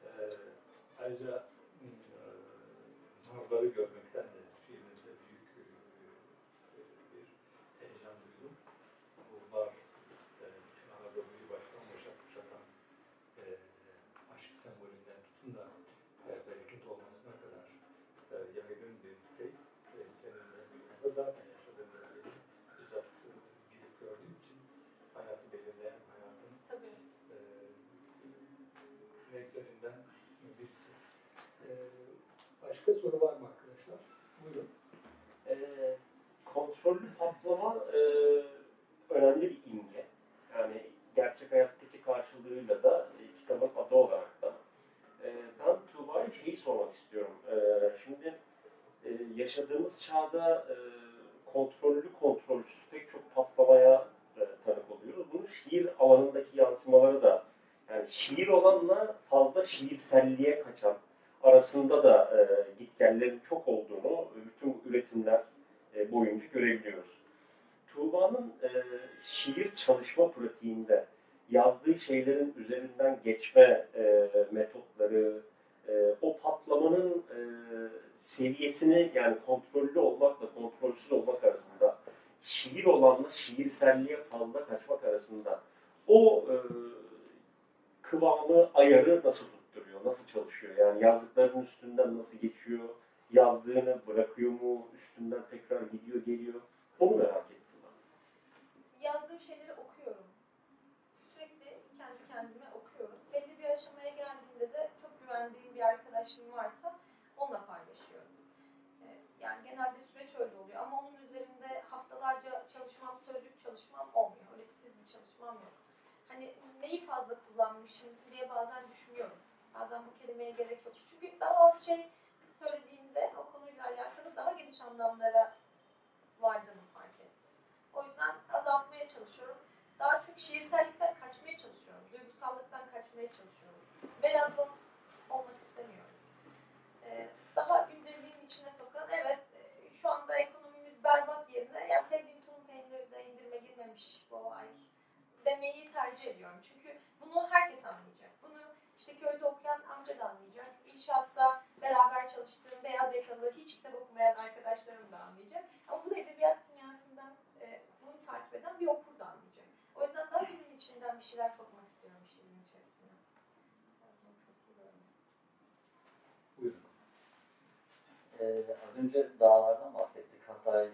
Ee, ayrıca e, narları görmekten de şiirinizde büyük e, e, bir heyecan duydum. Bunlar e, bütün Anadolu'yu baştan başa kuşatan aşk sembolünden tutun da bereket olmasına kadar yaygın bir şey. Seninle birlikte zaten yaşadığım bölgeyi bizzat gidip gördüğüm için hayatı belirleyen hayatın Tabii. e, renklerinden birisi. E, başka soru var mı arkadaşlar? Buyurun. Ee, kontrollü patlama e, önemli bir imge. Yani gerçek hayattaki karşılığıyla da e, kitabın adı olarak da. E, ben Tuğba'ya şeyi sormak istiyorum. E, şimdi e, yaşadığımız çağda e, kontrollü kontrolsüz pek çok patlamaya e, tanık oluyoruz. Bunun şiir alanındaki yansımaları da yani şiir olanla fazla şiirselliğe kaçan arasında da e, gitgellerin çok olduğunu bütün bu üretimler e, boyunca görebiliyoruz. Tuğba'nın e, şiir çalışma pratiğinde yazdığı şeylerin üzerinden geçme e, metotları, e, o patlamanın e, seviyesini yani kontrollü olmakla kontrolsüz olmak arasında, şiir olanla şiirselliğe fazla kaçmak arasında o e, kıvamı, ayarı nasıl tutturuyor, nasıl çalışıyor? Yani yazdıklarının üstünden nasıl geçiyor, yazdığını bırakıyor mu, üstünden tekrar gidiyor, geliyor. Onu merak ettim ben. Yazdığım şeyleri okuyorum. Sürekli kendi kendime okuyorum. Belli bir aşamaya geldiğinde de çok güvendiğim bir arkadaşım varsa onunla paylaşıyorum. Ee, Yani genelde süreç öyle oluyor ama onun üzerinde haftalarca çalışmam, sözcük çalışmam olmuyor. Öyle titiz bir çalışmam yok. Hani neyi fazla kullanmışım diye bazen düşünüyorum. Bazen bu kelimeye gerek yok. Çünkü daha az şey söylediğimde o konuyla alakalı daha geniş anlamlara vardığını fark ettim. O yüzden azaltmaya çalışıyorum. Daha çok şiirsellikten kaçmaya çalışıyorum. Duygusallıktan kaçmaya çalışıyorum. Velabron olmak istemiyorum. Ee, daha gündeliğin içine sokan, evet e, şu anda ekonomimiz berbat yerine ya sevdiğim tulum peyniri de indirime girmemiş bu ay demeyi tercih ediyorum. Çünkü bunu herkes anlayacak. Bunu işte köyde okuyan amca da anlayacak. İnşaatta beraber çalıştığım beyaz yakalı hiç kitap okumayan arkadaşlarım da anlayacak. Ama bunu edebiyat dünyasından e, bunu takip eden bir okur da anlayacak. O yüzden daha günün içinden bir şeyler sokmak istiyorum şiirin içerisine. Buyurun. Ee, az önce dağlardan bahsettik. Hatay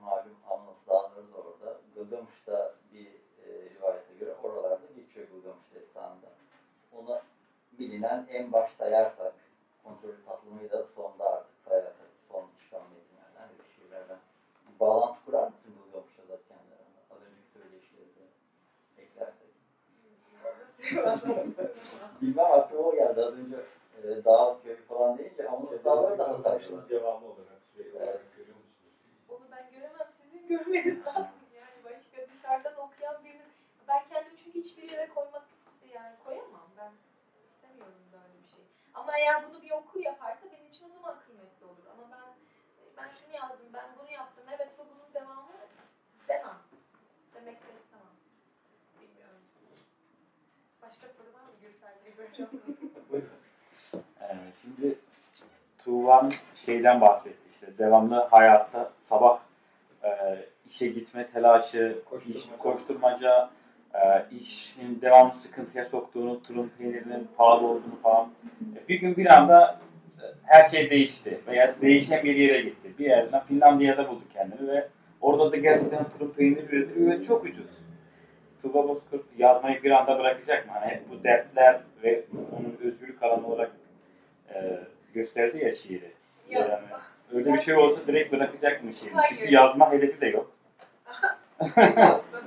malum Amnas dağları da orada. Gılgamış'ta bir e, rivayete göre geçiyor Gılgamış destanında. Ona bilinen en başta yersak kontrolü tatlımıyı da sonda artık sayarsak son çıkan metinlerden bir şiirlerden. Bir bağlantı kurar mısın Gılgamış'la da kendi aranda? Az önceki söyleşileri eklersek. Bilmem aklıma o geldi az önce e, dağ köy falan deyince Amnas dağları da. Başın devamı olarak sürekli olarak görüyor musunuz? Onu ben göremem. Sizin görmeniz lazım. hiçbir yere koymak yani koyamam ben istemiyorum böyle bir şey. Ama eğer bunu bir okur yaparsa benim için o zaman kıymetli olur. Ama ben ben şunu yazdım, ben bunu yaptım, evet bu bunun devamı demem. Demek de istemem. Bilmiyorum. Başka soru var mı Gürsel Bey Buyurun. Ee, şimdi Tuğvan şeyden bahsetti işte devamlı hayatta sabah e, işe gitme telaşı, koşturmaca, iş, koşturmaca e, işin devamlı sıkıntıya soktuğunu, turun peynirinin pahalı olduğunu falan. E, bir gün bir anda e, her şey değişti veya değişen bir yere gitti. Bir yerden Finlandiya'da buldu kendini ve orada da gerçekten turun peyniri üretiliyor ve çok ucuz. Tuğba Bozkurt yazmayı bir anda bırakacak mı? Hani hep bu dertler ve onun özgürlük alanı olarak e, gösterdi ya şiiri. Yok. Yani öyle bir şey olsa direkt bırakacak mı şiiri? Hayır. Çünkü yazma hedefi de yok. Olsun.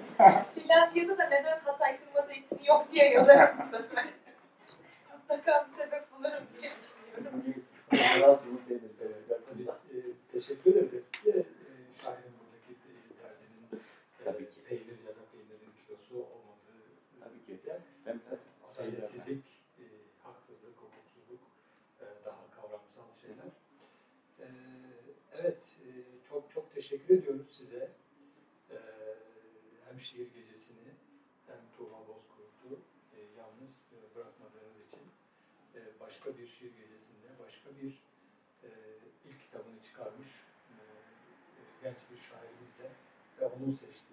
Finlandiya'da da neden Hatay kırmızı eğitimi yok diye yazarım bu sefer. Mutlaka bir sebep bulurum diye düşünüyorum. Teşekkür ederiz. De, e, şairin buradaki derdinin Tabii ki. peynir ya da peynirin kilosu olmadığı Tabii ki. de Ben adaletsizlik, e, haksızlık, hukuksuzluk e, daha kavramsal şeyler. E, evet, e, çok çok teşekkür ediyoruz size. Hem şiir gecesini hem Tuğba Bozkurt'u e, yalnız e, bırakmadığınız için e, başka bir şiir gecesinde başka bir e, ilk kitabını çıkarmış e, genç bir şairimizle ve onun seçtiği